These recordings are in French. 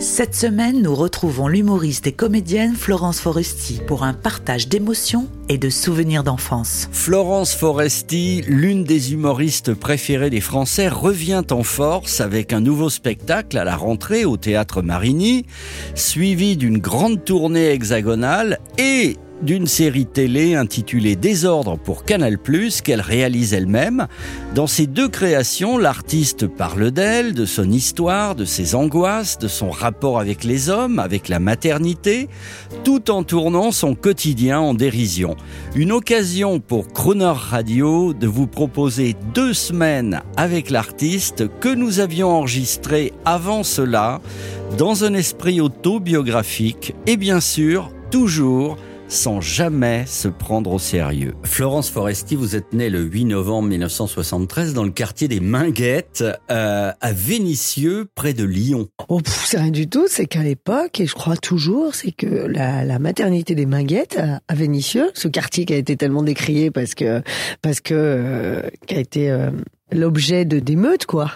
Cette semaine, nous retrouvons l'humoriste et comédienne Florence Foresti pour un partage d'émotions et de souvenirs d'enfance. Florence Foresti, l'une des humoristes préférées des Français, revient en force avec un nouveau spectacle à la rentrée au théâtre Marigny, suivi d'une grande tournée hexagonale et d'une série télé intitulée Désordre pour Canal+, qu'elle réalise elle-même. Dans ces deux créations, l'artiste parle d'elle, de son histoire, de ses angoisses, de son rapport avec les hommes, avec la maternité, tout en tournant son quotidien en dérision. Une occasion pour Croner Radio de vous proposer deux semaines avec l'artiste que nous avions enregistré avant cela, dans un esprit autobiographique et bien sûr, toujours sans jamais se prendre au sérieux. Florence Foresti, vous êtes née le 8 novembre 1973 dans le quartier des Minguettes, euh, à Vénissieux, près de Lyon. Oh, c'est rien du tout. C'est qu'à l'époque, et je crois toujours, c'est que la, la maternité des Minguettes à, à Vénissieux, ce quartier qui a été tellement décrié parce que parce que euh, qui a été euh, l'objet de d'émeutes quoi.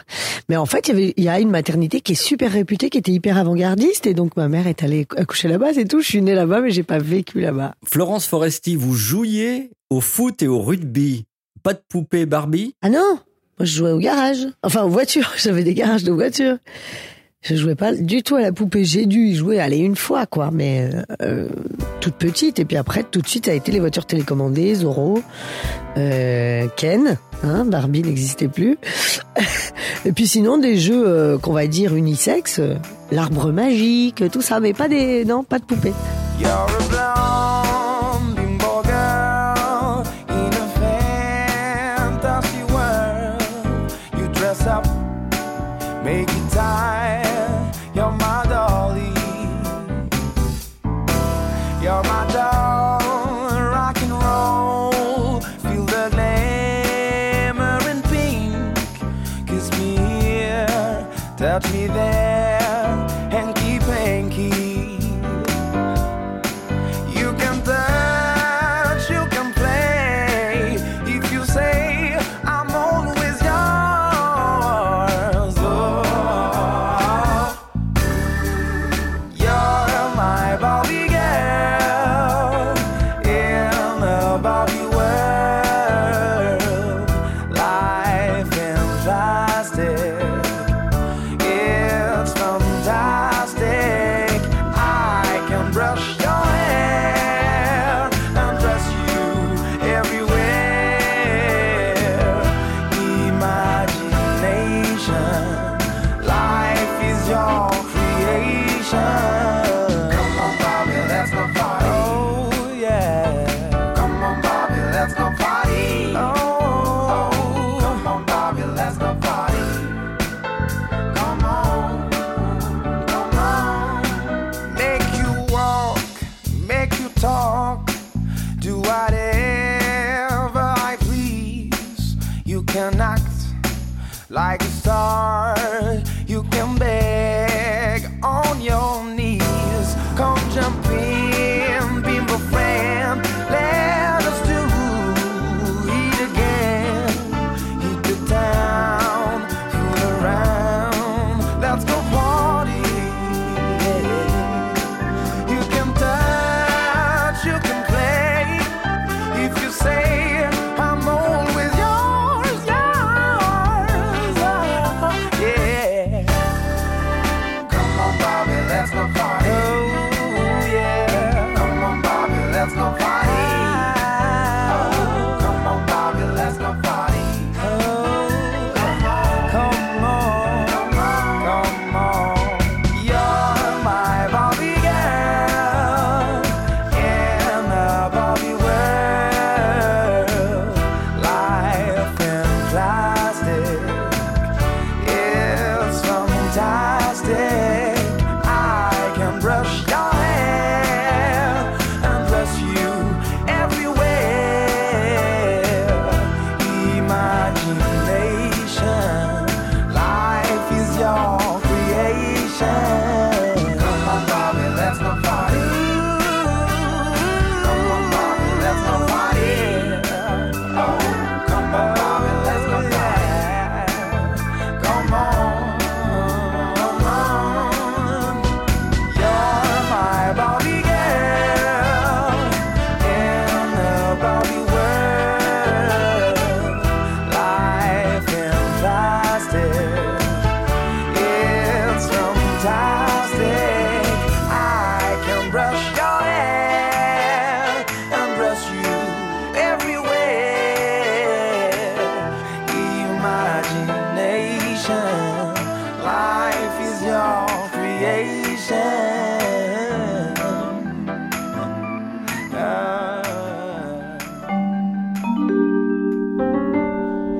Mais en fait, il y avait il y a une maternité qui est super réputée, qui était hyper avant-gardiste, et donc ma mère est allée accoucher là-bas, c'est tout. Je suis née là-bas, mais j'ai pas vécu là-bas. Florence Foresti, vous jouiez au foot et au rugby. Pas de poupée Barbie? Ah non, moi je jouais au garage, enfin aux voitures. J'avais des garages de voitures. Je jouais pas du tout à la poupée. J'ai dû y jouer, aller une fois, quoi, mais euh, toute petite. Et puis après, tout de suite, ça a été les voitures télécommandées, Zorro, euh, Ken, hein, Barbie n'existait plus. et puis sinon, des jeux euh, qu'on va dire unisexes, euh, l'arbre magique, tout ça, mais pas des, non, pas de poupée.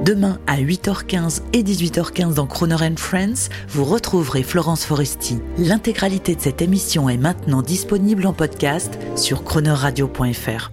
Demain à 8h15 et 18h15 dans Croner Friends, vous retrouverez Florence Foresti. L'intégralité de cette émission est maintenant disponible en podcast sur chronoradio.fr.